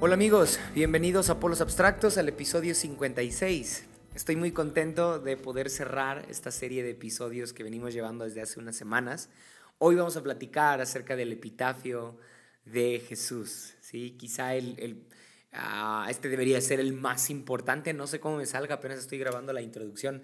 Hola amigos, bienvenidos a Polos Abstractos al episodio 56. Estoy muy contento de poder cerrar esta serie de episodios que venimos llevando desde hace unas semanas. Hoy vamos a platicar acerca del epitafio de Jesús. ¿sí? Quizá el, ah, este debería ser el más importante, no sé cómo me salga, apenas estoy grabando la introducción.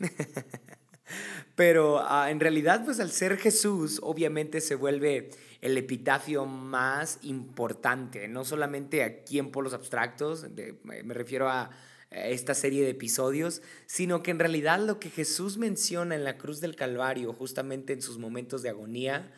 Pero ah, en realidad, pues al ser Jesús, obviamente se vuelve el epitafio más importante, no solamente aquí en Polos Abstractos, me refiero a esta serie de episodios, sino que en realidad lo que Jesús menciona en la cruz del Calvario, justamente en sus momentos de agonía,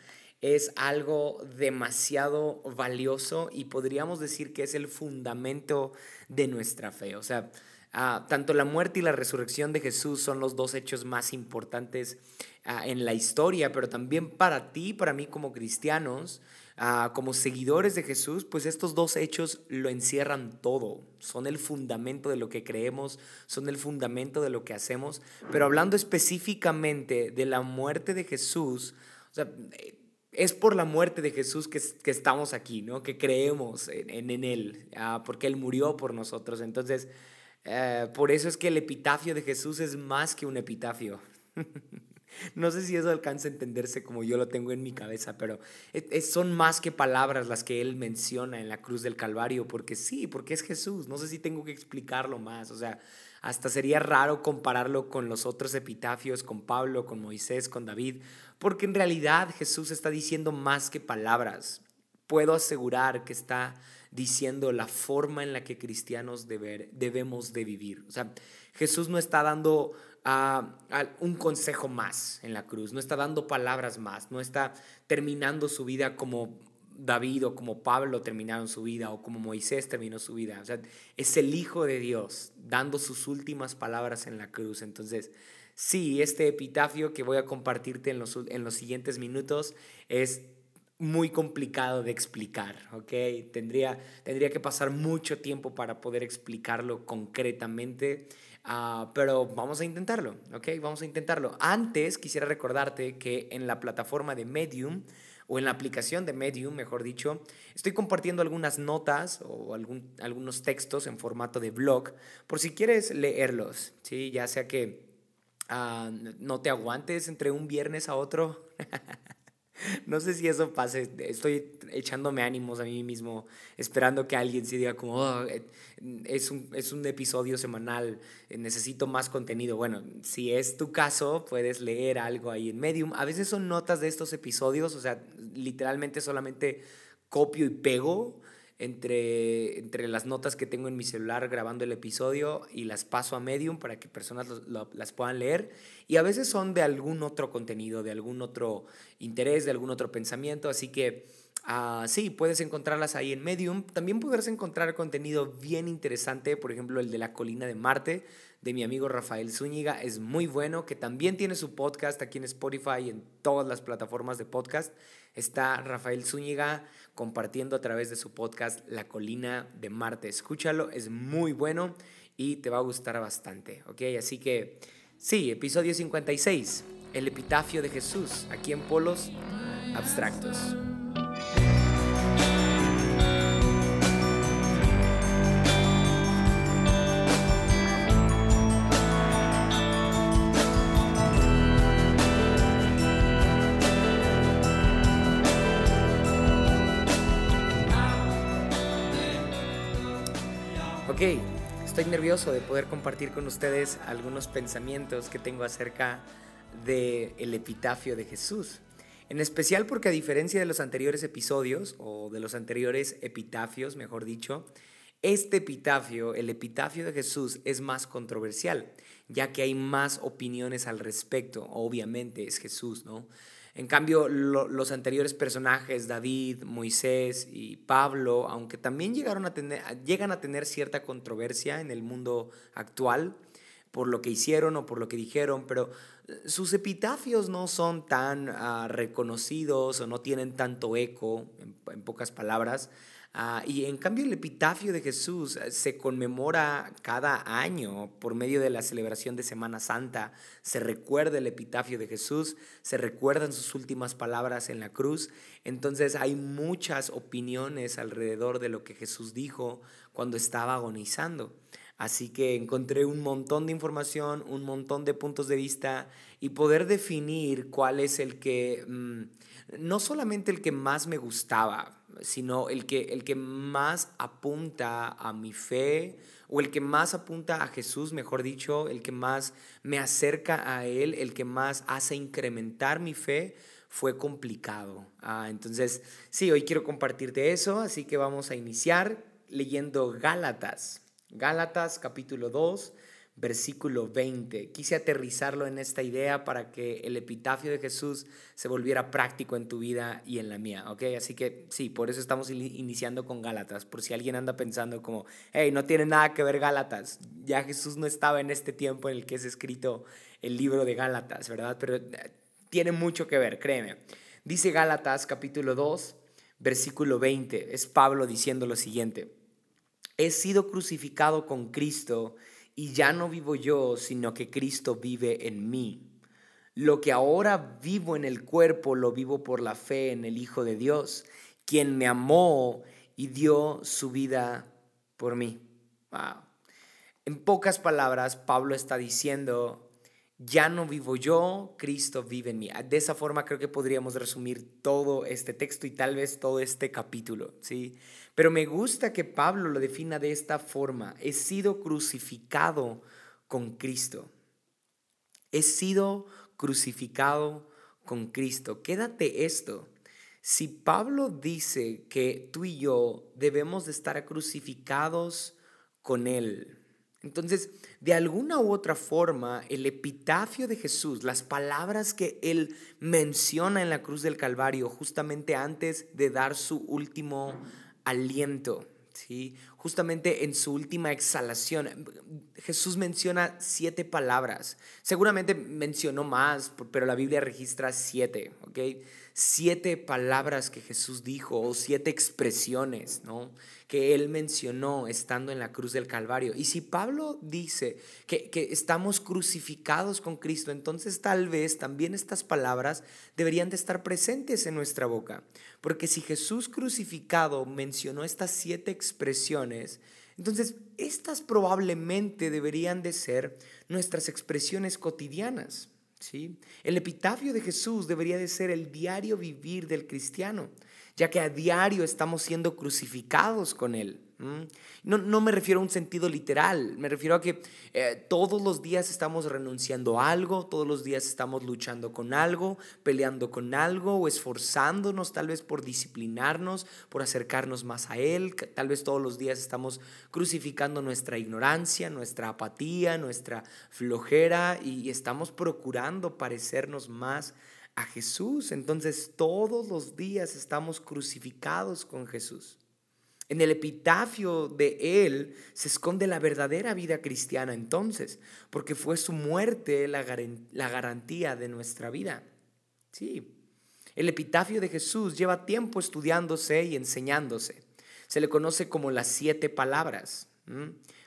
es algo demasiado valioso y podríamos decir que es el fundamento de nuestra fe. O sea, ah, tanto la muerte y la resurrección de Jesús son los dos hechos más importantes Ah, en la historia, pero también para ti, para mí como cristianos, ah, como seguidores de Jesús, pues estos dos hechos lo encierran todo, son el fundamento de lo que creemos, son el fundamento de lo que hacemos, pero hablando específicamente de la muerte de Jesús, o sea, es por la muerte de Jesús que, que estamos aquí, ¿no? Que creemos en, en, Él, ah, porque Él murió por nosotros. Entonces, eh, por eso es que el epitafio de Jesús es más que un epitafio. No sé si eso alcanza a entenderse como yo lo tengo en mi cabeza, pero son más que palabras las que él menciona en la cruz del Calvario, porque sí, porque es Jesús. No sé si tengo que explicarlo más. O sea, hasta sería raro compararlo con los otros epitafios, con Pablo, con Moisés, con David, porque en realidad Jesús está diciendo más que palabras. Puedo asegurar que está diciendo la forma en la que cristianos debemos de vivir. O sea, Jesús no está dando a, un consejo más en la cruz, no está dando palabras más, no está terminando su vida como David o como Pablo terminaron su vida o como Moisés terminó su vida. O sea, es el Hijo de Dios dando sus últimas palabras en la cruz. Entonces, sí, este epitafio que voy a compartirte en los, en los siguientes minutos es muy complicado de explicar, ¿ok? Tendría, tendría que pasar mucho tiempo para poder explicarlo concretamente. Ah, pero vamos a intentarlo, ¿ok? Vamos a intentarlo. Antes quisiera recordarte que en la plataforma de Medium, o en la aplicación de Medium, mejor dicho, estoy compartiendo algunas notas o algún, algunos textos en formato de blog, por si quieres leerlos, ¿sí? Ya sea que ah, no te aguantes entre un viernes a otro. No sé si eso pase, estoy echándome ánimos a mí mismo, esperando que alguien se diga como, oh, eh, es, un, es un episodio semanal, eh, necesito más contenido. Bueno, si es tu caso, puedes leer algo ahí en Medium. A veces son notas de estos episodios, o sea, literalmente solamente copio y pego entre, entre las notas que tengo en mi celular grabando el episodio y las paso a Medium para que personas las puedan leer. Y a veces son de algún otro contenido, de algún otro interés, de algún otro pensamiento. Así que uh, sí, puedes encontrarlas ahí en Medium. También podrás encontrar contenido bien interesante, por ejemplo, el de la colina de Marte de mi amigo Rafael Zúñiga es muy bueno, que también tiene su podcast aquí en Spotify y en todas las plataformas de podcast. Está Rafael Zúñiga compartiendo a través de su podcast La Colina de Marte. Escúchalo, es muy bueno y te va a gustar bastante, ¿ok? Así que sí, episodio 56, el epitafio de Jesús, aquí en Polos Abstractos. De poder compartir con ustedes algunos pensamientos que tengo acerca del el epitafio de Jesús. En especial porque a diferencia de los anteriores episodios, o de los anteriores epitafios, mejor dicho, este epitafio, el epitafio de Jesús, es más controversial, ya que hay más opiniones al respecto. Obviamente es Jesús, ¿no? En cambio, los anteriores personajes, David, Moisés y Pablo, aunque también llegaron a tener, llegan a tener cierta controversia en el mundo actual, por lo que hicieron o por lo que dijeron, pero eh, sus epitafios no son tan ah, reconocidos o no tienen tanto eco, en pocas palabras. Ah, y en cambio el epitafio de Jesús eh, se conmemora cada año por medio de la celebración de Semana Santa. Se recuerda el epitafio de Jesús, se recuerdan sus últimas palabras en la cruz. Entonces hay muchas opiniones alrededor de lo que Jesús dijo cuando estaba agonizando. Así que encontré un montón de información, un montón de puntos de vista y poder definir cuál es el que, mm, no solamente el que más me gustaba, sino el que, el que más apunta a mi fe o el que más apunta a Jesús, mejor dicho, el que más me acerca a Él, el que más hace incrementar mi fe, fue complicado. Ah, entonces, sí, hoy quiero compartirte eso, así que vamos a iniciar leyendo Gálatas. Gálatas capítulo 2, versículo 20. Quise aterrizarlo en esta idea para que el epitafio de Jesús se volviera práctico en tu vida y en la mía, ¿ok? Así que sí, por eso estamos iniciando con Gálatas, por si alguien anda pensando como, hey, no tiene nada que ver Gálatas, ya Jesús no estaba en este tiempo en el que es escrito el libro de Gálatas, ¿verdad? Pero eh, tiene mucho que ver, créeme. Dice Gálatas capítulo 2, versículo 20, es Pablo diciendo lo siguiente, he sido crucificado con Cristo, y ya no vivo yo, sino que Cristo vive en mí. Lo que ahora vivo en el cuerpo lo vivo por la fe en el Hijo de Dios, quien me amó y dio su vida por mí. En pocas palabras, Pablo está diciendo, ya no vivo yo, Cristo vive en mí. De esa forma creo que podríamos resumir todo este texto y tal vez todo este capítulo, ¿sí? Pero me gusta que Pablo lo defina de esta forma. He sido crucificado con Cristo. He sido crucificado con Cristo. Quédate esto. Si Pablo dice que tú y yo debemos de estar crucificados con Él, entonces, de alguna u otra forma, el epitafio de Jesús, las palabras que Él menciona en la cruz del Calvario, justamente antes de dar su último aliento, ¿sí? justamente en su última exhalación, Jesús menciona siete palabras. Seguramente mencionó más, pero la Biblia registra siete, ¿ok? Siete palabras que Jesús dijo o siete expresiones, ¿no? que él mencionó estando en la cruz del Calvario. Y si Pablo dice que, estamos crucificados con Cristo, entonces tal vez también estas palabras deberían de estar presentes en nuestra boca. Porque si Jesús crucificado mencionó estas siete expresiones, entonces estas probablemente deberían de ser nuestras expresiones cotidianas. ¿Sí? El epitafio de Jesús debería de ser el diario vivir del cristiano ya que a diario estamos siendo crucificados con Él. No, no, me refiero a un sentido literal, me refiero a que eh, todos los días estamos renunciando a algo, todos los días estamos luchando con algo, peleando con algo o esforzándonos tal vez por disciplinarnos, por acercarnos más a Él, tal vez todos los días estamos crucificando nuestra ignorancia, nuestra apatía, nuestra flojera y estamos procurando parecernos más a Jesús. Entonces todos los días estamos crucificados con Jesús. En el epitafio de Él se esconde la verdadera vida cristiana entonces, porque fue su muerte la, garantía de nuestra vida. Sí, el epitafio de Jesús lleva tiempo estudiándose y enseñándose. Se le conoce como las siete palabras.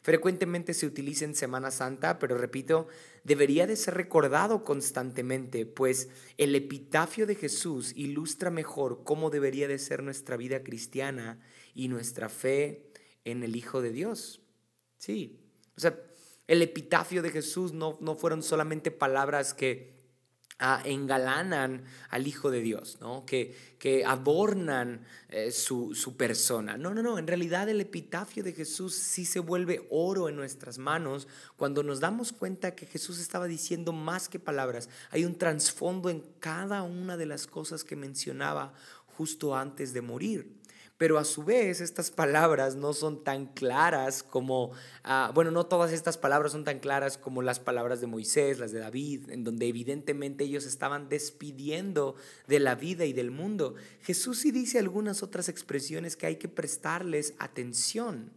Frecuentemente se utiliza en Semana Santa, pero repito, debería de ser recordado constantemente, pues el epitafio de Jesús ilustra mejor cómo debería de ser nuestra vida cristiana y nuestra fe en el Hijo de Dios. Sí, o sea, el epitafio de Jesús no, no fueron solamente palabras que engalanan al Hijo de Dios, ¿no? que, que adornan eh, su, su, persona. No, no, no, en realidad el epitafio de Jesús sí se vuelve oro en nuestras manos cuando nos damos cuenta que Jesús estaba diciendo más que palabras. Hay un trasfondo en cada una de las cosas que mencionaba justo antes de morir. Pero a su vez estas palabras no son tan claras como, ah, bueno, no todas estas palabras son tan claras como las palabras de Moisés, las de David, en donde evidentemente ellos estaban despidiendo de la vida y del mundo. Jesús sí dice algunas otras expresiones que hay que prestarles atención.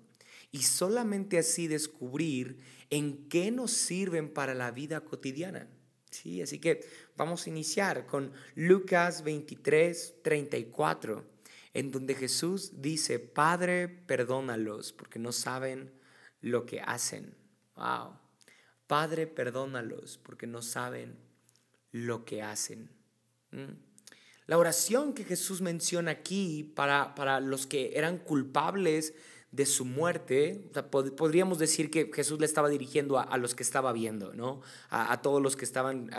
y solamente así descubrir en qué nos sirven para la vida cotidiana. Sí, así que vamos a iniciar con Lucas 23, 34, en donde Jesús dice, Padre, perdónalos porque no saben lo que hacen. Wow. Padre, perdónalos porque no saben lo que hacen. ¿Mm? La oración que Jesús menciona aquí para, para los que eran culpables de su muerte, podríamos decir que Jesús le estaba dirigiendo a, los que estaba viendo, ¿no? A, todos los que estaban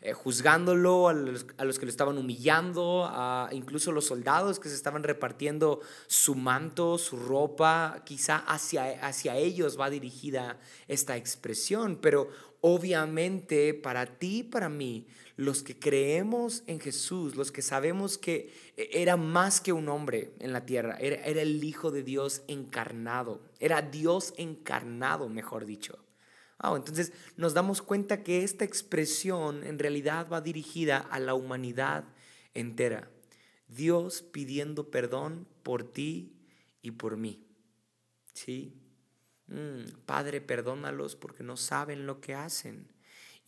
eh, juzgándolo, a los, a que lo estaban humillando, a incluso los soldados que se estaban repartiendo su manto, su ropa, quizá hacia, hacia ellos va dirigida esta expresión, pero obviamente para ti para mí, los que creemos en Jesús, los que sabemos que era más que un hombre en la tierra, era, el Hijo de Dios encarnado, era Dios encarnado, mejor dicho. entonces nos damos cuenta que esta expresión en realidad va dirigida a la humanidad entera. Dios pidiendo perdón por ti y por mí. ¿Sí? Mm, Padre, perdónalos porque no saben lo que hacen.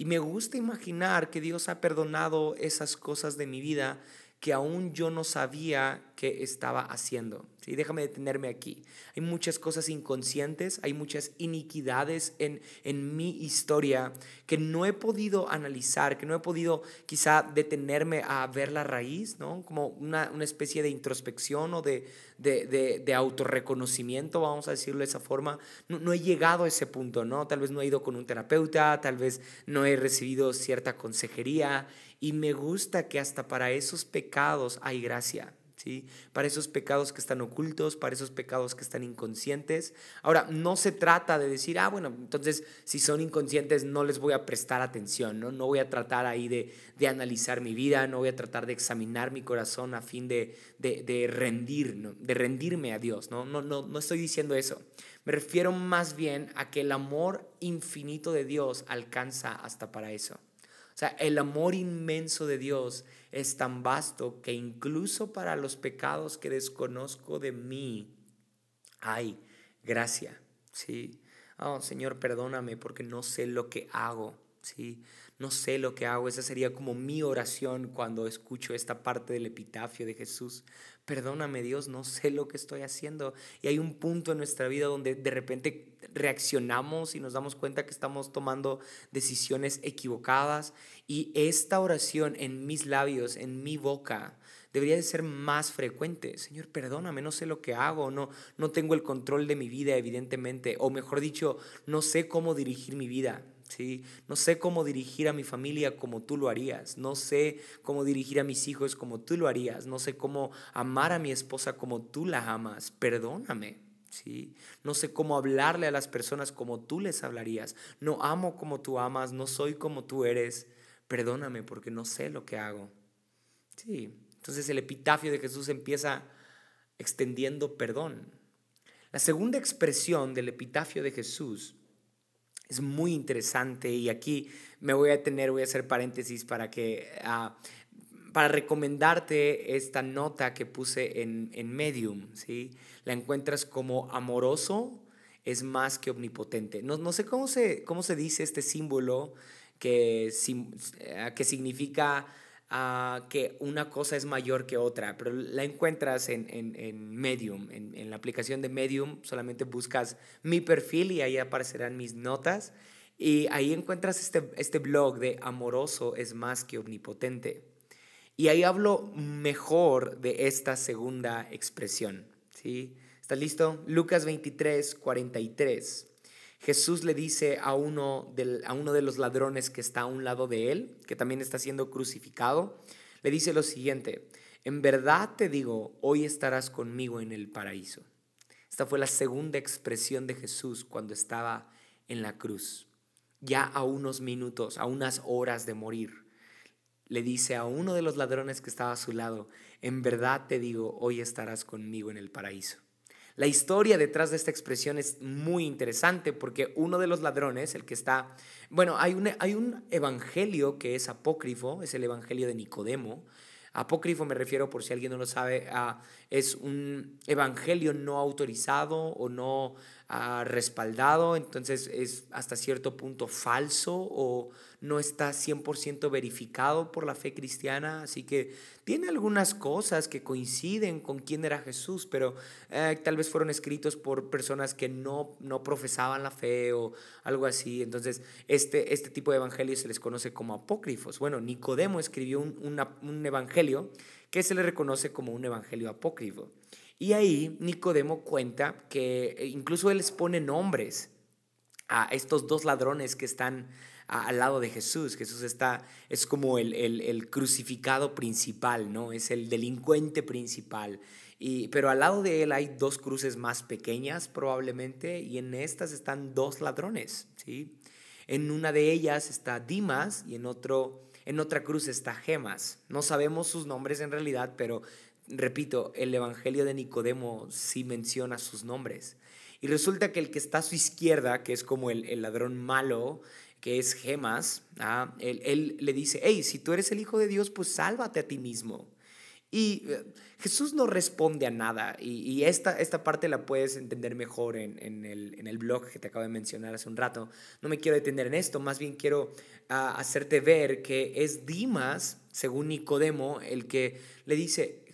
Y me gusta imaginar que Dios ha perdonado esas cosas de mi vida que aún yo no sabía que estaba haciendo. ¿sí? Déjame detenerme aquí. Hay muchas cosas inconscientes, hay muchas iniquidades en, en mi historia que no he podido analizar, que no he podido quizá detenerme a ver la raíz, ¿no? como una, una especie de introspección o de, de, de, de, autorreconocimiento, vamos a decirlo de esa forma. No, no he llegado a ese punto, ¿no? Tal vez no he ido con un terapeuta, tal vez no he recibido cierta consejería y me gusta que hasta para esos pecados hay gracia. ¿Sí? Para esos pecados que están ocultos, para esos pecados que están inconscientes. Ahora, no se trata de decir, ah, bueno, entonces si son inconscientes no les voy a prestar atención, ¿no? No voy a tratar ahí de, de analizar mi vida, no voy a tratar de examinar mi corazón a fin de, de, de rendir, ¿no? de rendirme a Dios, ¿no? No, no, no estoy diciendo eso. Me refiero más bien a que el amor infinito de Dios alcanza hasta para eso. O sea, el amor inmenso de Dios es tan vasto que incluso para los pecados que desconozco de mí hay gracia. ¿sí? Oh, Señor, perdóname porque no sé lo que hago. ¿sí? No sé lo que hago. Esa sería como mi oración cuando escucho esta parte del epitafio de Jesús. Perdóname Dios, no sé lo que estoy haciendo. Y hay un punto en nuestra vida donde de repente reaccionamos y nos damos cuenta que estamos tomando decisiones equivocadas. Y esta oración en mis labios, en mi boca, debería de ser más frecuente. Señor, perdóname, no sé lo que hago, no, no tengo el control de mi vida, evidentemente. O mejor dicho, no sé cómo dirigir mi vida. No sé cómo dirigir a mi familia como tú lo harías, no sé cómo dirigir a mis hijos como tú lo harías, no sé cómo amar a mi esposa como tú la amas, perdóname. ¿sí? No sé cómo hablarle a las personas como tú les hablarías, no amo como tú amas, no soy como tú eres, perdóname porque no sé lo que hago. Sí, entonces el epitafio de Jesús empieza extendiendo perdón. La segunda expresión del epitafio de Jesús es muy interesante y aquí me voy a tener, voy a hacer paréntesis para que... Ah, para recomendarte esta nota que puse en, en Medium, ¿sí? La encuentras como amoroso es más que omnipotente. No, no sé cómo se, cómo se dice este símbolo que, eh, que significa que una cosa es mayor que otra, pero la encuentras en, en, Medium, en, en, la aplicación de Medium, solamente buscas mi perfil y ahí aparecerán mis notas y ahí encuentras este, este blog de amoroso es más que omnipotente. Y ahí hablo mejor de esta segunda expresión. ¿sí? ¿Estás listo? Lucas 23, 43. Jesús le dice a uno, a uno de los ladrones que está a un lado de él, que también está siendo crucificado, le dice lo siguiente, en verdad te digo, hoy estarás conmigo en el paraíso. Esta fue la segunda expresión de Jesús cuando estaba en la cruz, ya a unos minutos, a unas horas de morir. Le dice a uno de los ladrones que estaba a su lado, en verdad te digo, hoy estarás conmigo en el paraíso. La historia detrás de esta expresión es muy interesante porque uno de los ladrones, el que está, bueno, hay un, hay un evangelio que es apócrifo, es el evangelio de Nicodemo. Apócrifo me refiero, por si alguien no lo sabe, a es un evangelio no autorizado o no ah, respaldado, entonces es hasta cierto punto falso o no está 100% verificado por la fe cristiana, así que tiene algunas cosas que coinciden con quién era Jesús, pero eh, tal vez fueron escritos por personas que no, no profesaban la fe o algo así. Entonces, este, este tipo de evangelios se les conoce como apócrifos. Bueno, Nicodemo escribió un, un evangelio que se le reconoce como un evangelio apócrifo. Y ahí Nicodemo cuenta que eh, incluso él les pone nombres a estos dos ladrones que están al lado de Jesús. Jesús está, es como el, el, crucificado principal, ¿no? Es el delincuente principal. Y, pero al lado de él hay dos cruces más pequeñas probablemente y en estas están dos ladrones, ¿sí? En una de ellas está Dimas y en, otro, en otra cruz está Gemas. No sabemos sus nombres en realidad, pero repito, el Evangelio de Nicodemo sí menciona sus nombres. Y resulta que el que está a su izquierda, que es como el, ladrón malo, que es Gemas, ¿ah? él, le dice, hey, si tú eres el Hijo de Dios, pues sálvate a ti mismo. Y eh, Jesús no responde a nada. Y, esta, esta parte la puedes entender mejor en, el, blog que te acabo de mencionar hace un rato. No me quiero detener en esto, más bien quiero ah, hacerte ver que es Dimas, según Nicodemo, el que le dice,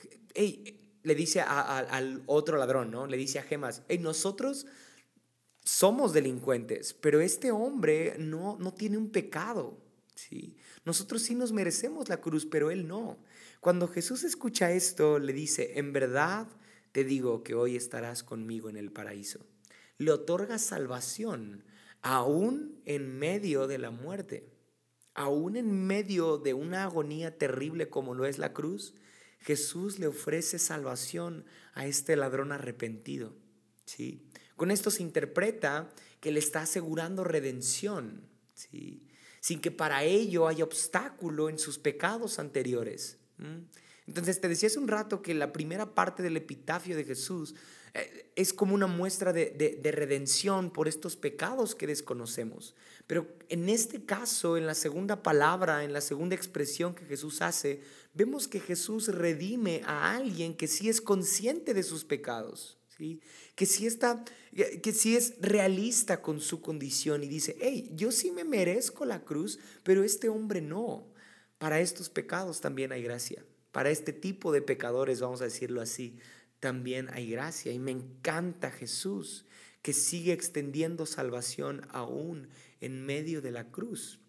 le dice al otro ladrón, ¿no? Le dice a Gemas, hey, nosotros somos delincuentes, pero este hombre no, no tiene un pecado. ¿sí? Nosotros sí nos merecemos la cruz, pero él no. Cuando Jesús escucha esto, le dice, en verdad te digo que hoy estarás conmigo en el paraíso. Le otorga salvación aún en medio de la muerte, aún en medio de una agonía terrible como lo es la cruz. Jesús le ofrece salvación a este ladrón arrepentido. ¿sí? Con esto se interpreta que le está asegurando redención, ¿sí? sin que para ello haya obstáculo en sus pecados anteriores. Entonces te decía hace un rato que la primera parte del epitafio de Jesús eh, es como una muestra de, de, redención por estos pecados que desconocemos. Pero en este caso, en la segunda palabra, en la segunda expresión que Jesús hace, vemos que Jesús redime a alguien que sí es consciente de sus pecados que sí está, que sí es realista con su condición y dice, hey, yo sí me merezco la cruz, pero este hombre no. Para estos pecados también hay gracia. Para este tipo de pecadores, vamos a decirlo así, también hay gracia. Y me encanta Jesús, que sigue extendiendo salvación aún en medio de la cruz.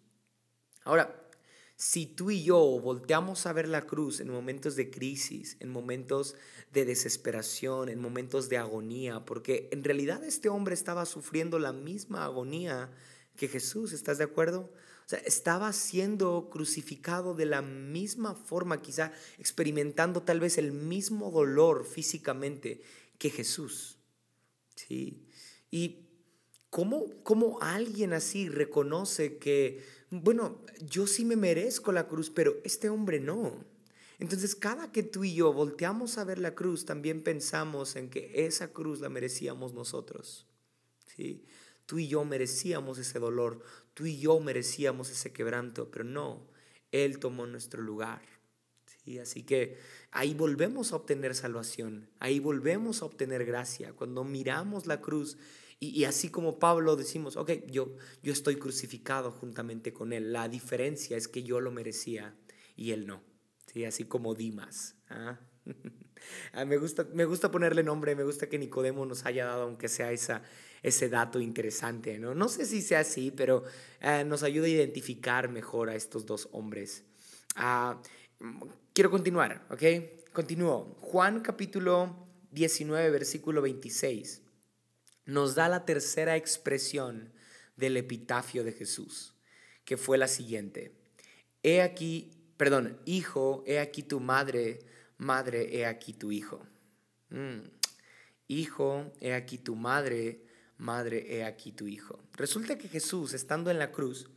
Ahora, si tú y yo volteamos a ver la cruz en momentos de crisis, en momentos de desesperación, en momentos de agonía, porque en realidad este hombre estaba sufriendo la misma agonía que Jesús, ¿estás de acuerdo? Sea, estaba siendo crucificado de la misma forma, quizá experimentando tal vez el mismo dolor físicamente que Jesús. ¿Sí? Y cómo, cómo alguien así reconoce que bueno, yo sí me merezco la cruz, pero este hombre no. Entonces, cada que tú y yo volteamos a ver la cruz, también pensamos en que esa cruz la merecíamos nosotros. ¿sí? Tú y yo merecíamos ese dolor, tú y yo merecíamos ese quebranto, pero no, Él tomó nuestro lugar. ¿sí? Así que ahí volvemos a obtener salvación, ahí volvemos a obtener gracia. Cuando miramos la cruz y, así como Pablo decimos, ok, yo, yo estoy crucificado juntamente con él. La diferencia es que yo lo merecía y él no. ¿sí? Así como Dimas. ¿ah? ah me, gusta, me gusta ponerle nombre, me gusta que Nicodemo nos haya dado, aunque sea esa, ese dato interesante. ¿no? no sé si sea así, pero eh, nos ayuda a identificar mejor a estos dos hombres. Ah, quiero continuar, ¿ok? Continúo. Juan capítulo 19, versículo 26 nos da la tercera expresión del epitafio de Jesús, que fue la siguiente. He aquí, perdón, hijo, he aquí tu madre, madre, he aquí tu hijo. Mm. Hijo, he aquí tu madre, madre, he aquí tu hijo. Resulta que Jesús, estando en la cruz,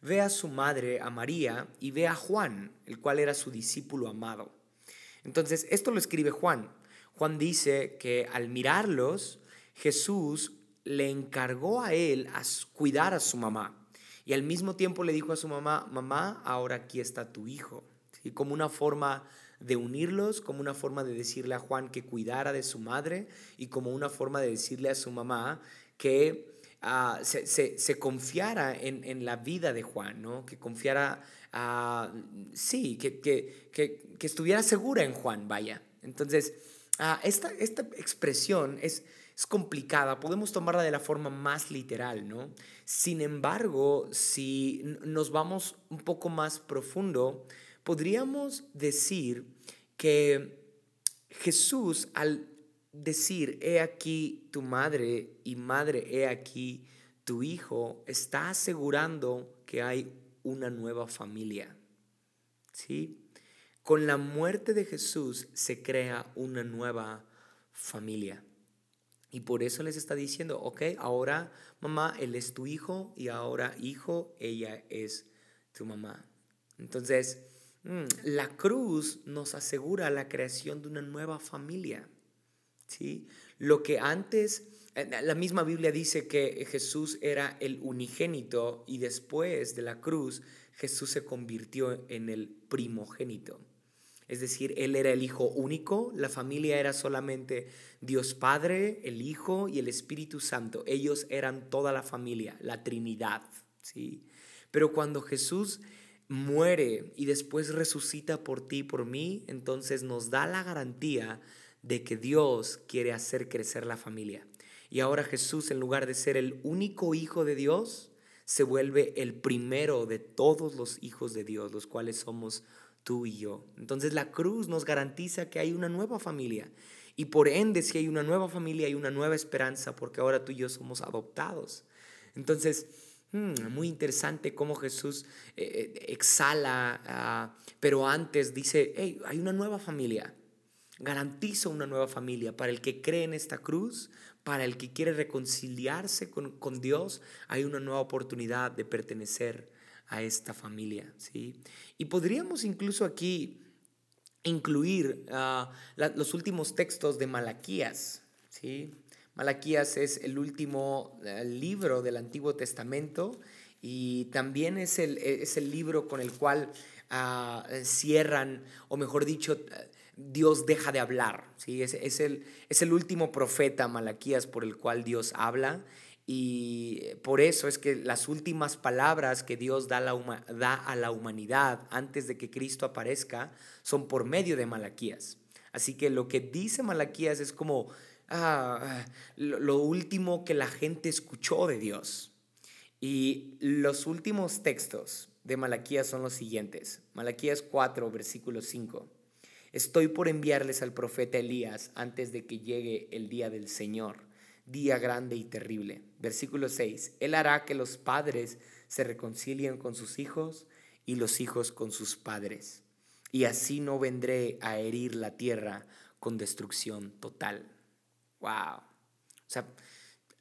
ve a su madre, a María, y ve a Juan, el cual era su discípulo amado. Entonces, esto lo escribe Juan. Juan dice que al mirarlos, Jesús le encargó a él a cuidar a su mamá. Y al mismo tiempo le dijo a su mamá, mamá, ahora aquí está tu hijo. y Como una forma de unirlos, como una forma de decirle a Juan que cuidara de su madre y como una forma de decirle a su mamá que ah, se, confiara en, la vida de Juan, ¿no? que confiara, uh, sí, que, que, que, estuviera segura en Juan, vaya. Entonces, ah, esta, esta expresión es, es complicada, podemos tomarla de la forma más literal, ¿no? Sin embargo, si nos vamos un poco más profundo, podríamos decir que Jesús al decir, he aquí tu madre y madre, he aquí tu hijo, está asegurando que hay una nueva familia. ¿Sí? Con la muerte de Jesús se crea una nueva familia. Y por eso les está diciendo, ok, ahora mamá, él es tu hijo y ahora hijo, ella es tu mamá. Entonces, mm, la cruz nos asegura la creación de una nueva familia. ¿Sí? Lo que antes, la misma Biblia dice que Jesús era el unigénito y después de la cruz Jesús se convirtió en el primogénito. Es decir, Él era el Hijo único, la familia era solamente Dios Padre, el Hijo y el Espíritu Santo. Ellos eran toda la familia, la Trinidad. ¿sí? Pero cuando Jesús muere y después resucita por ti por mí, entonces nos da la garantía de que Dios quiere hacer crecer la familia. Y ahora Jesús, en lugar de ser el único hijo de Dios, se vuelve el primero de todos los hijos de Dios, los cuales somos tú y yo. Entonces la cruz nos garantiza que hay una nueva familia. Y por ende, si hay una nueva familia, hay una nueva esperanza, porque ahora tú y yo somos adoptados. Entonces, hmm, muy interesante cómo Jesús eh, eh, exhala, ah, pero antes dice, hey, hay una nueva familia. Garantizo una nueva familia para el que cree en esta cruz, para el que quiere reconciliarse con, con Dios, hay una nueva oportunidad de pertenecer a esta familia. ¿sí? Y podríamos incluso aquí incluir ah, los últimos textos de Malaquías. ¿sí? Malaquías es el último eh, libro del Antiguo Testamento y también es el, es el libro con el cual ah, cierran, o mejor dicho, Dios deja de hablar. ¿sí? Es, es, el, es el último profeta Malaquías por el cual Dios habla y por eso es que las últimas palabras que Dios da a, la, da a la humanidad antes de que Cristo aparezca son por medio de Malaquías. Así que lo que dice Malaquías es como ah, lo, último que la gente escuchó de Dios. Y los últimos textos de Malaquías son los siguientes. Malaquías 4, versículo 5. Estoy por enviarles al profeta Elías antes de que llegue el día del Señor día grande y terrible. Versículo 6. Él hará que los padres se reconcilien con sus hijos y los hijos con sus padres. Y así no vendré a herir la tierra con destrucción total. Wow. O sea,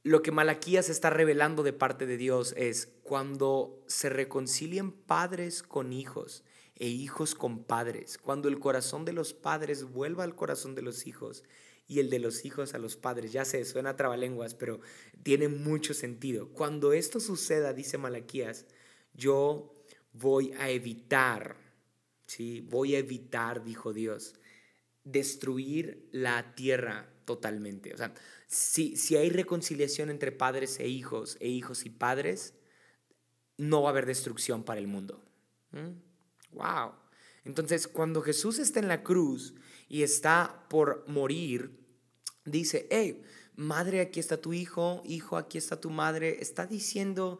lo que Malaquías está revelando de parte de Dios es cuando se reconcilien padres con hijos e hijos con padres, cuando el corazón de los padres vuelva al corazón de los hijos y el de los hijos a los padres. Ya sé, suena trabalenguas, pero tiene mucho sentido. Cuando esto suceda, dice Malaquías, yo voy a evitar, ¿sí? Voy a evitar, dijo Dios, destruir la tierra totalmente. O sea, si, si hay reconciliación entre padres e hijos, e hijos y padres, no va a haber destrucción para el mundo. ¡Wow! Entonces, cuando Jesús está en la cruz y está por morir, dice, hey, madre, aquí está tu hijo, hijo, aquí está tu madre. Está diciendo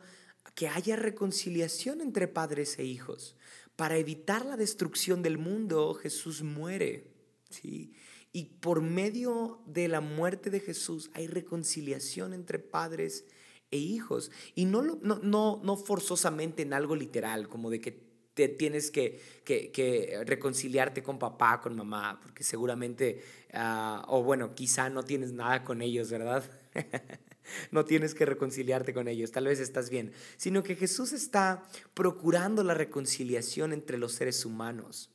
que haya reconciliación entre padres e hijos. Para evitar la destrucción del mundo, Jesús muere. ¿sí? Y por medio de la muerte de Jesús hay reconciliación entre padres e hijos. Y no, no, no, no forzosamente en algo literal, como de que te tienes que, que, reconciliarte con papá, con mamá, porque seguramente, ah, o bueno, quizá no tienes nada con ellos, ¿verdad? no tienes que reconciliarte con ellos, tal vez estás bien, sino que Jesús está procurando la reconciliación entre los seres humanos.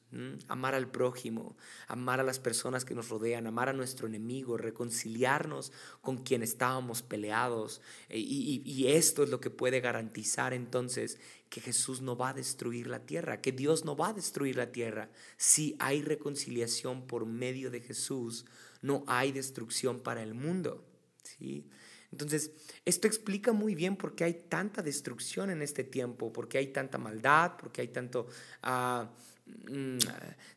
Amar al prójimo, amar a las personas que nos rodean, amar a nuestro enemigo, reconciliarnos con quien estábamos peleados. E, y, y esto es lo que puede garantizar entonces que Jesús no va a destruir la tierra, que Dios no va a destruir la tierra. Si hay reconciliación por medio de Jesús, no hay destrucción para el mundo. ¿sí? Entonces, esto explica muy bien por qué hay tanta destrucción en este tiempo, por qué hay tanta maldad, por qué hay tanto, ah, mm,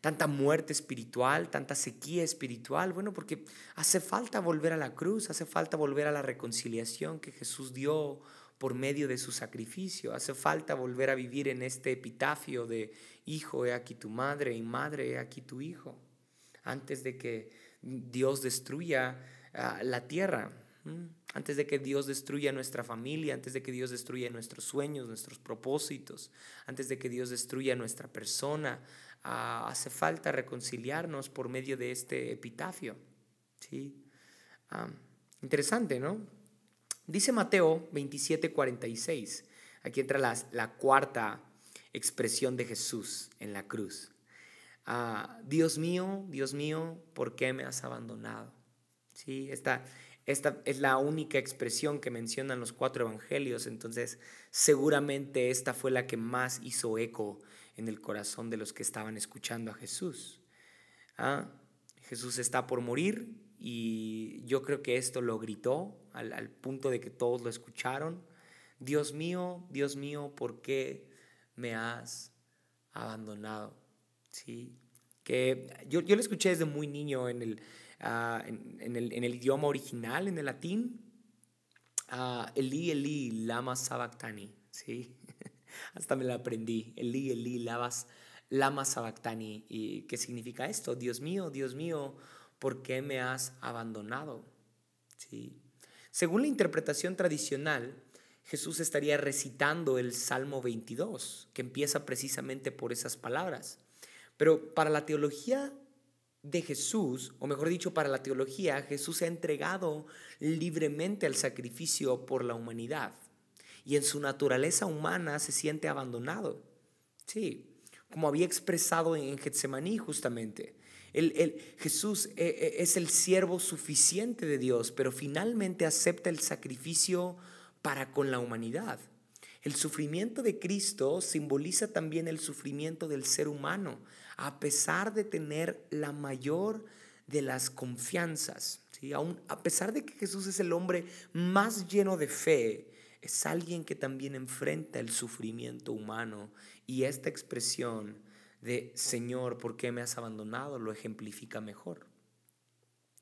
tanta muerte espiritual, tanta sequía espiritual. Bueno, porque hace falta volver a la cruz, hace falta volver a la reconciliación que Jesús dio por medio de su sacrificio. Hace falta volver a vivir en este epitafio de hijo, he aquí tu madre y madre, he aquí tu hijo, antes de que Dios destruya ah, la tierra. Antes de que Dios destruya nuestra familia, antes de que Dios destruya nuestros sueños, nuestros propósitos, antes de que Dios destruya nuestra persona, ah, hace falta reconciliarnos por medio de este epitafio. ¿sí? Interesante, ¿no? Dice Mateo 27:46, aquí entra la, la, cuarta expresión de Jesús en la cruz. Ah, Dios mío, Dios mío, ¿por qué me has abandonado? ¿Sí? Esta, esta es la única expresión que mencionan los cuatro evangelios, entonces seguramente esta fue la que más hizo eco en el corazón de los que estaban escuchando a Jesús. Ah, Jesús está por morir y yo creo que esto lo gritó al, punto de que todos lo escucharon. Dios mío, Dios mío, ¿por qué me has abandonado? Sí, que yo, yo lo escuché desde muy niño en el, Ah, en, el, idioma original, en el latín. Uh, Eli, Eli, lama sabactani. ¿sí? Hasta me la aprendí. Eli, Eli, lavas, lama sabactani. ¿Y qué significa esto? Dios mío, Dios mío, ¿por qué me has abandonado? ¿Sí? Según la interpretación tradicional, Jesús estaría recitando el Salmo 22, que empieza precisamente por esas palabras. Pero para la teología de Jesús, o mejor dicho, para la teología, Jesús se ha entregado libremente al sacrificio por la humanidad. Y en su naturaleza humana se siente abandonado. Sí, como había expresado en Getsemaní justamente. El, Jesús eh, eh, es el siervo suficiente de Dios, pero finalmente acepta el sacrificio para con la humanidad. El sufrimiento de Cristo simboliza también el sufrimiento del ser humano, a pesar de tener la mayor de las confianzas. ¿sí? Aún, a pesar de que Jesús es el hombre más lleno de fe, es alguien que también enfrenta el sufrimiento humano. Y esta expresión de Señor, ¿por qué me has abandonado? lo ejemplifica mejor.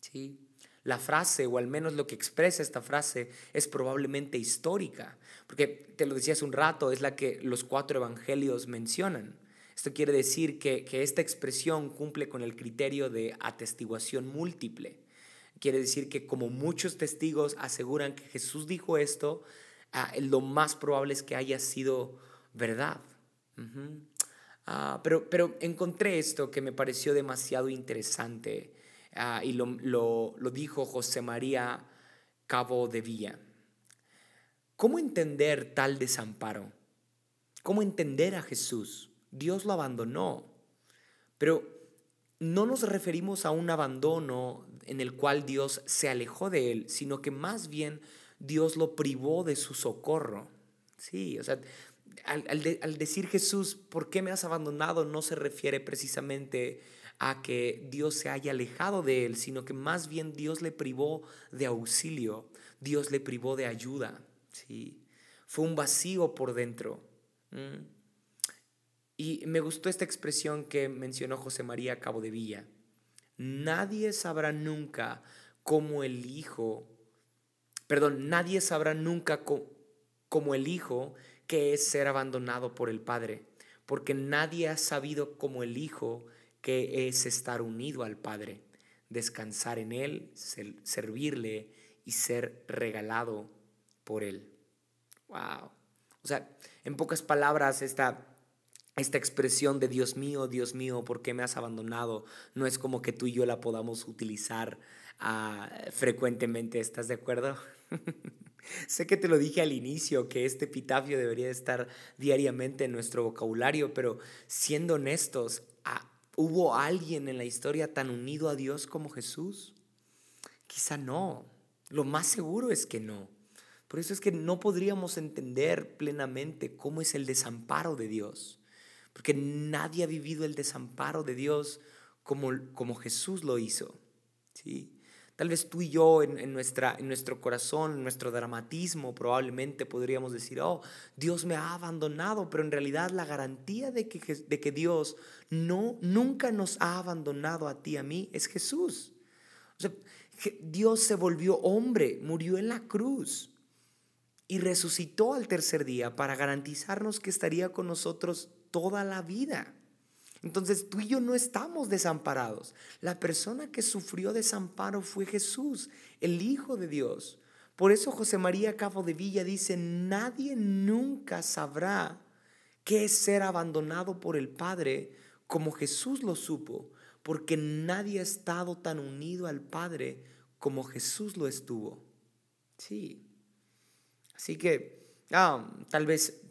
¿Sí? La frase, o al menos lo que expresa esta frase, es probablemente histórica, porque te lo decía hace un rato, es la que los cuatro evangelios mencionan. Esto quiere decir que, esta expresión cumple con el criterio de atestiguación múltiple. Quiere decir que como muchos testigos aseguran que Jesús dijo esto, ah, lo más probable es que haya sido verdad. Ah, pero, pero encontré esto que me pareció demasiado interesante ah, y lo, lo dijo José María Cabo de Villa. ¿Cómo entender tal desamparo? ¿Cómo entender a Jesús? Dios lo abandonó. Pero no nos referimos a un abandono en el cual Dios se alejó de él, sino que más bien Dios lo privó de su socorro. Sí, o sea, al, decir Jesús, ¿por qué me has abandonado? No se refiere precisamente a que Dios se haya alejado de él, sino que más bien Dios le privó de auxilio, Dios le privó de ayuda. Sí, fue un vacío por dentro. Y me gustó esta expresión que mencionó José María Cabo de Villa. Nadie sabrá nunca cómo el Hijo, perdón, nadie sabrá nunca como el Hijo que es ser abandonado por el Padre, porque nadie ha sabido como el Hijo que es estar unido al Padre, descansar en Él, servirle y ser regalado por Él. Wow. O sea, en pocas palabras, esta esta expresión de Dios mío, Dios mío, ¿por qué me has abandonado? No es como que tú y yo la podamos utilizar ah, frecuentemente, ¿estás de acuerdo? sé que te lo dije al inicio, que este epitafio debería estar diariamente en nuestro vocabulario, pero siendo honestos, ah, ¿hubo alguien en la historia tan unido a Dios como Jesús? Quizá no. Lo más seguro es que no. Por eso es que no podríamos entender plenamente cómo es el desamparo de Dios. Porque nadie ha vivido el desamparo de Dios como, como Jesús lo hizo. ¿sí? Tal vez tú y yo en, nuestra, en nuestro corazón, en nuestro dramatismo, probablemente podríamos decir, oh, Dios me ha abandonado, pero en realidad la garantía de que, de que Dios no, nunca nos ha abandonado a ti, a mí, es Jesús. O sea, Dios se volvió hombre, murió en la cruz y resucitó al tercer día para garantizarnos que estaría con nosotros toda la vida. Entonces tú y yo no estamos desamparados. La persona que sufrió desamparo fue Jesús, el Hijo de Dios. Por eso José María Cabo de Villa dice, nadie nunca sabrá qué es ser abandonado por el Padre como Jesús lo supo, porque nadie ha estado tan unido al Padre como Jesús lo estuvo. Sí. Así que ah, tal vez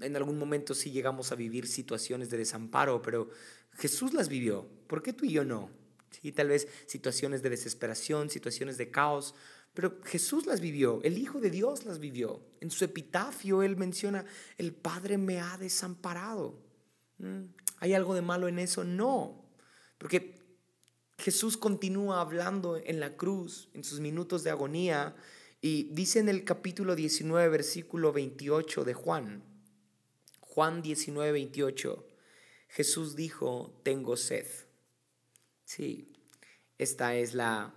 en algún momento sí llegamos a vivir situaciones de desamparo, pero Jesús las vivió. ¿Por qué tú y yo no? Sí, tal vez situaciones de desesperación, situaciones de caos, pero Jesús las vivió, el Hijo de Dios las vivió. En su epitafio él menciona, el Padre me ha desamparado. ¿Mm? ¿Hay algo de malo en eso? No, porque Jesús continúa hablando en la cruz, en sus minutos de agonía, y dice en el capítulo 19, versículo 28 de Juan, Juan 19, 28, Jesús dijo, tengo sed. Sí, esta es la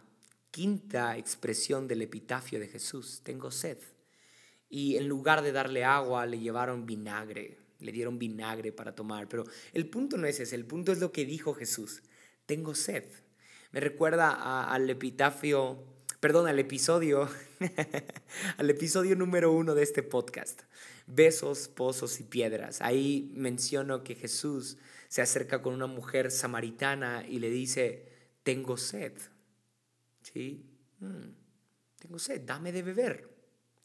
quinta expresión del epitafio de Jesús, tengo sed. Y en lugar de darle agua, le llevaron vinagre, le dieron vinagre para tomar. Pero el punto no es ese, el punto es lo que dijo Jesús, tengo sed. Me recuerda al epitafio, perdón, al episodio, al episodio número uno de este podcast, Besos, Pozos y Piedras. Ahí menciono que Jesús se acerca con una mujer samaritana y le dice, tengo sed. ¿Sí? Mm, tengo sed, dame de beber.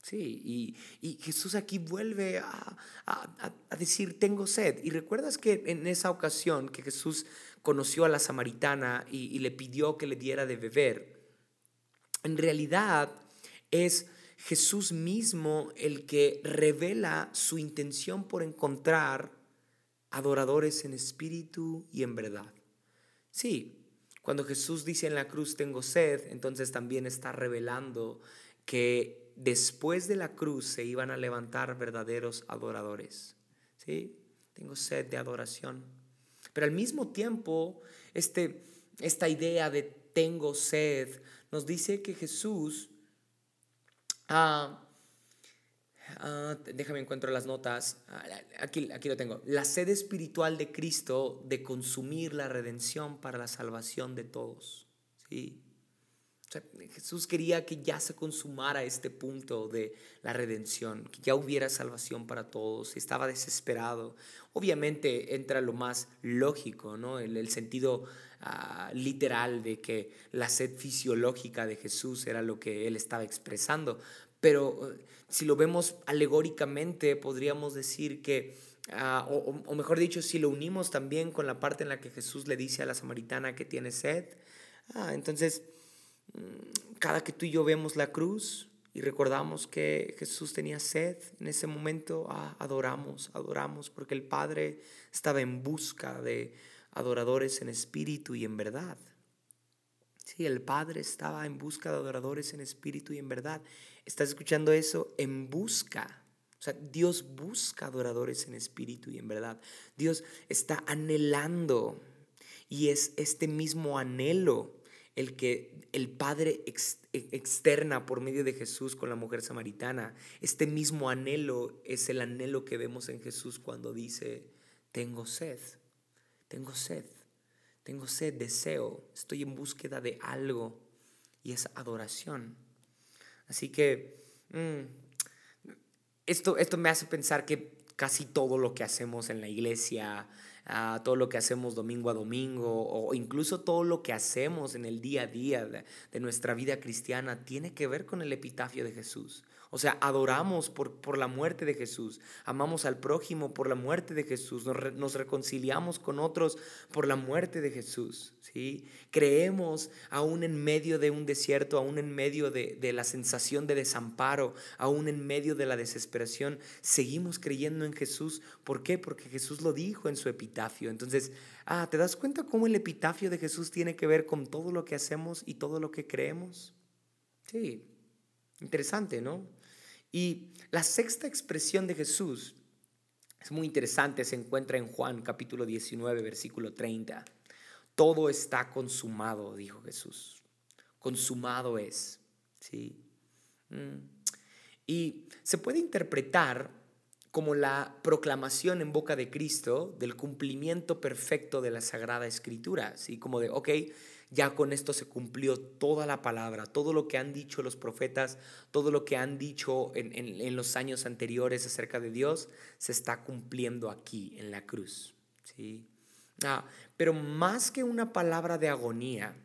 Sí, y, Jesús aquí vuelve a, a, decir, tengo sed. Y recuerdas que en esa ocasión que Jesús conoció a la samaritana y, le pidió que le diera de beber, en realidad es Jesús mismo el que revela su intención por encontrar adoradores en espíritu y en verdad. Sí, cuando Jesús dice en la cruz tengo sed, entonces también está revelando que después de la cruz se iban a levantar verdaderos adoradores. Sí, tengo sed de adoración. Pero al mismo tiempo, este, esta idea de tengo sed nos dice que Jesús, ah, ah, déjame encuentro las notas, ah, aquí, aquí lo tengo, la sed espiritual de Cristo de consumir la redención para la salvación de todos. ¿sí? Jesús quería que ya se consumara este punto de la redención, que ya hubiera salvación para todos, estaba desesperado. Obviamente entra lo más lógico, ¿no? el, sentido ah, literal de que la sed fisiológica de Jesús era lo que él estaba expresando, pero eh, si lo vemos alegóricamente podríamos decir que, ah, o, mejor dicho, si lo unimos también con la parte en la que Jesús le dice a la samaritana que tiene sed, ah, entonces cada que tú y yo vemos la cruz y recordamos que Jesús tenía sed, en ese momento ah, adoramos, adoramos, porque el Padre estaba en busca de adoradores en espíritu y en verdad. Sí, el Padre estaba en busca de adoradores en espíritu y en verdad. ¿Estás escuchando eso? En busca. O sea, Dios busca adoradores en espíritu y en verdad. Dios está anhelando y es este mismo anhelo el que el Padre e, externa por medio de Jesús con la mujer samaritana. Este mismo anhelo es el anhelo que vemos en Jesús cuando dice, tengo sed, tengo sed, tengo sed, deseo, estoy en búsqueda de algo y es adoración. Así que mm, esto, esto me hace pensar que casi todo lo que hacemos en la iglesia, todo lo que hacemos domingo a domingo o incluso todo lo que hacemos en el día a día de, nuestra vida cristiana tiene que ver con el epitafio de Jesús. O sea, adoramos por, por la muerte de Jesús, amamos al prójimo por la muerte de Jesús, nos, reconciliamos con otros por la muerte de Jesús. ¿sí? Creemos aún en medio de un desierto, aún en medio de, de la sensación de desamparo, aún en medio de la desesperación, seguimos creyendo en Jesús. ¿Por qué? Porque Jesús lo dijo en su epitafio. Entonces, ah, ¿te das cuenta cómo el epitafio de Jesús tiene que ver con todo lo que hacemos y todo lo que creemos? Sí, interesante, ¿no? Y la sexta expresión de Jesús es muy interesante, se encuentra en Juan capítulo 19, versículo 30. Todo está consumado, dijo Jesús. Consumado es. ¿sí? Mm. Y se puede interpretar como la proclamación en boca de Cristo del cumplimiento perfecto de la Sagrada Escritura, ¿sí? como de, ok, ya con esto se cumplió toda la palabra, todo lo que han dicho los profetas, todo lo que han dicho en, los años anteriores acerca de Dios, se está cumpliendo aquí, en la cruz. ¿sí? Ah, pero más que una palabra de agonía,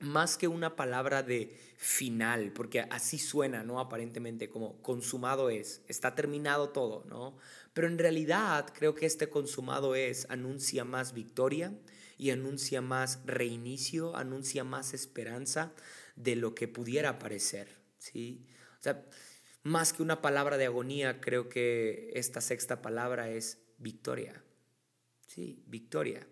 más que una palabra de final, porque así suena, ¿no? Aparentemente como consumado es, está terminado todo, ¿no? Pero en realidad creo que este consumado es anuncia más victoria, y anuncia más reinicio, anuncia más esperanza de lo que pudiera parecer. ¿sí? O sea, más que una palabra de agonía, creo que esta sexta palabra es victoria. Sí, victoria.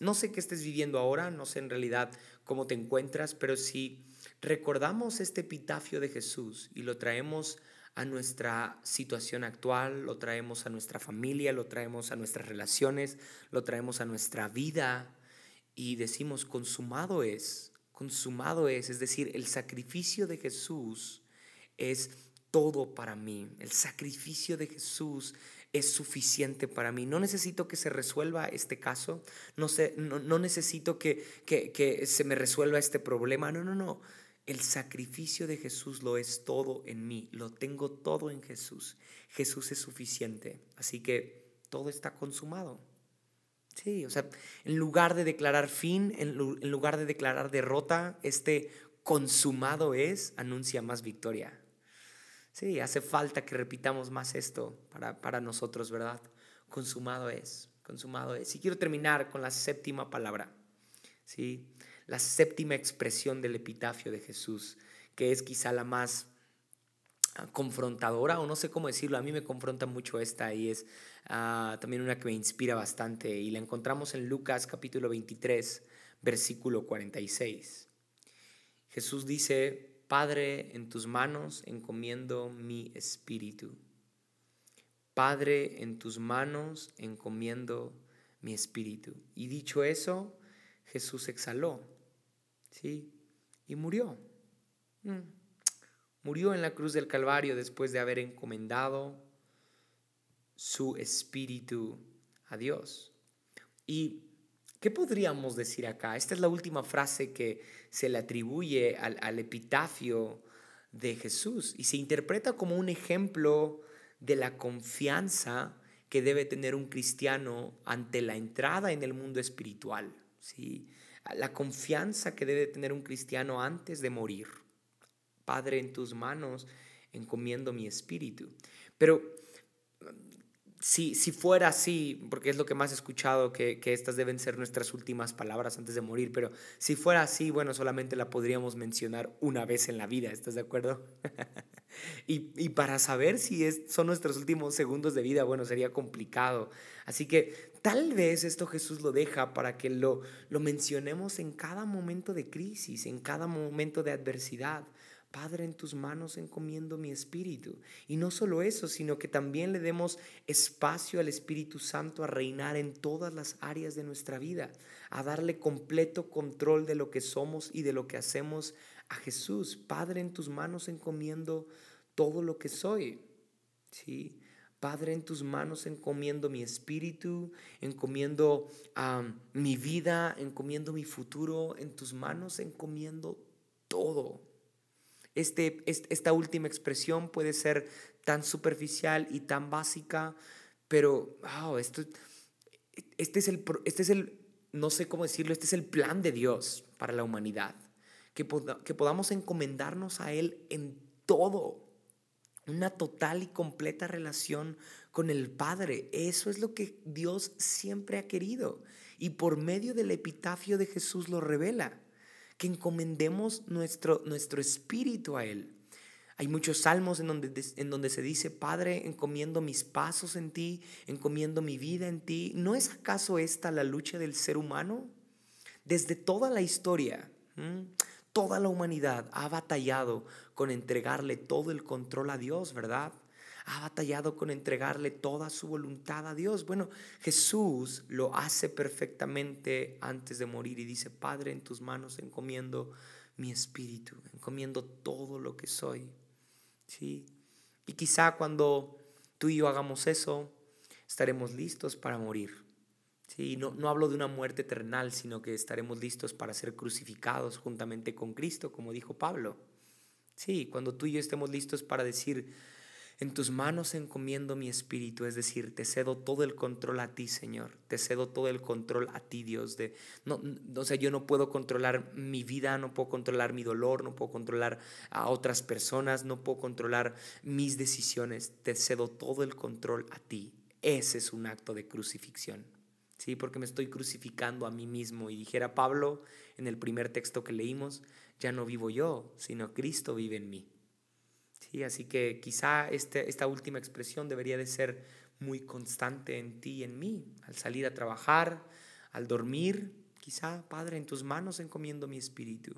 No sé qué estés viviendo ahora, no sé en realidad cómo te encuentras, pero si recordamos este epitafio de Jesús y lo traemos a nuestra situación actual, lo traemos a nuestra familia, lo traemos a nuestras relaciones, lo traemos a nuestra vida y decimos, consumado es, consumado es, es decir, el sacrificio de Jesús es todo para mí, el sacrificio de Jesús es suficiente para mí. No necesito que se resuelva este caso, no, sé, no, no necesito que, que, que se me resuelva este problema, no, no, no. El sacrificio de Jesús lo es todo en mí, lo tengo todo en Jesús. Jesús es suficiente, así que todo está consumado. Sí, o sea, en lugar de declarar fin, en, lugar de declarar derrota, este consumado es, anuncia más victoria. Sí, hace falta que repitamos más esto para, para nosotros, ¿verdad? Consumado es, consumado es. Y quiero terminar con la séptima palabra. ¿sí? La séptima expresión del epitafio de Jesús, que es quizá la más ah, confrontadora, o no sé cómo decirlo, a mí me confronta mucho esta y es ah, también una que me inspira bastante, y la encontramos en Lucas capítulo 23, versículo 46. Jesús dice, Padre, en tus manos encomiendo mi espíritu. Padre, en tus manos encomiendo mi espíritu. Y dicho eso, Jesús exhaló ¿sí? Y murió. Mm. Murió en la cruz del Calvario después de haber encomendado su espíritu a Dios. ¿Y qué podríamos decir acá? Esta es la última frase que se le atribuye al, al epitafio de Jesús y se interpreta como un ejemplo de la confianza que debe tener un cristiano ante la entrada en el mundo espiritual. ¿sí? La confianza que debe tener un cristiano antes de morir. Padre, en tus manos encomiendo mi espíritu. Pero si, si fuera así, porque es lo que más he escuchado, que, que, estas deben ser nuestras últimas palabras antes de morir, pero si fuera así, bueno, solamente la podríamos mencionar una vez en la vida, ¿estás de acuerdo? y, y, para saber si es, son nuestros últimos segundos de vida, bueno, sería complicado. Así que tal vez esto Jesús lo deja para que lo, lo mencionemos en cada momento de crisis, en cada momento de adversidad. Padre, en tus manos encomiendo mi espíritu. Y no solo eso, sino que también le demos espacio al Espíritu Santo a reinar en todas las áreas de nuestra vida, a darle completo control de lo que somos y de lo que hacemos a Jesús. Padre, en tus manos encomiendo todo lo que soy. ¿Sí? Padre, en tus manos encomiendo mi espíritu, encomiendo mi vida, encomiendo mi futuro, en tus manos encomiendo todo. Este, esta última expresión puede ser tan superficial y tan básica, pero esto, este es el, este es el no sé cómo decirlo, este es el plan de Dios para la humanidad. Que, que podamos encomendarnos a Él en todo. Una total y completa relación con el Padre. Eso es lo que Dios siempre ha querido. Y por medio del epitafio de Jesús lo revela. Que encomendemos nuestro, nuestro espíritu a Él. Hay muchos salmos en donde, en donde se dice, Padre, encomiendo mis pasos en ti, encomiendo mi vida en ti. ¿No es acaso esta la lucha del ser humano? Desde toda la historia, toda la humanidad ha batallado con entregarle todo el control a Dios, ¿verdad? Ha batallado con entregarle toda su voluntad a Dios. Bueno, Jesús lo hace perfectamente antes de morir y dice, Padre, en tus manos encomiendo mi espíritu, encomiendo todo lo que soy. ¿sí? Y quizá cuando tú y yo hagamos eso, estaremos listos para morir. ¿Sí? No, no hablo de una muerte eternal, sino que estaremos listos para ser crucificados juntamente con Cristo, como dijo Pablo. Sí, cuando tú y yo estemos listos para decir, en tus manos encomiendo mi espíritu, es decir, te cedo todo el control a ti, Señor. Te cedo todo el control a ti, Dios. De, no, o sea, yo no puedo controlar mi vida, no puedo controlar mi dolor, no puedo controlar a otras personas, no puedo controlar mis decisiones. Te cedo todo el control a ti. Ese es un acto de crucifixión. Sí, porque me estoy crucificando a mí mismo. Y dijera Pablo en el primer texto que leímos, ya no vivo yo, sino Cristo vive en mí. ¿sí? Así que quizá este, esta última expresión debería de ser muy constante en ti y en mí, al salir a trabajar, al dormir, quizá, Padre, en tus manos encomiendo mi espíritu,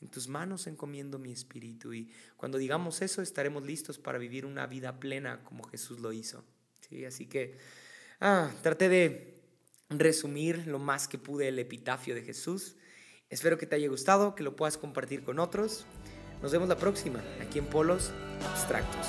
en tus manos encomiendo mi espíritu. Y cuando digamos eso, estaremos listos para vivir una vida plena como Jesús lo hizo. ¿sí? Así que ah, traté de resumir lo más que pude el epitafio de Jesús. Espero que te haya gustado, que lo puedas compartir con otros. Nos vemos la próxima, aquí en Polos Abstractos.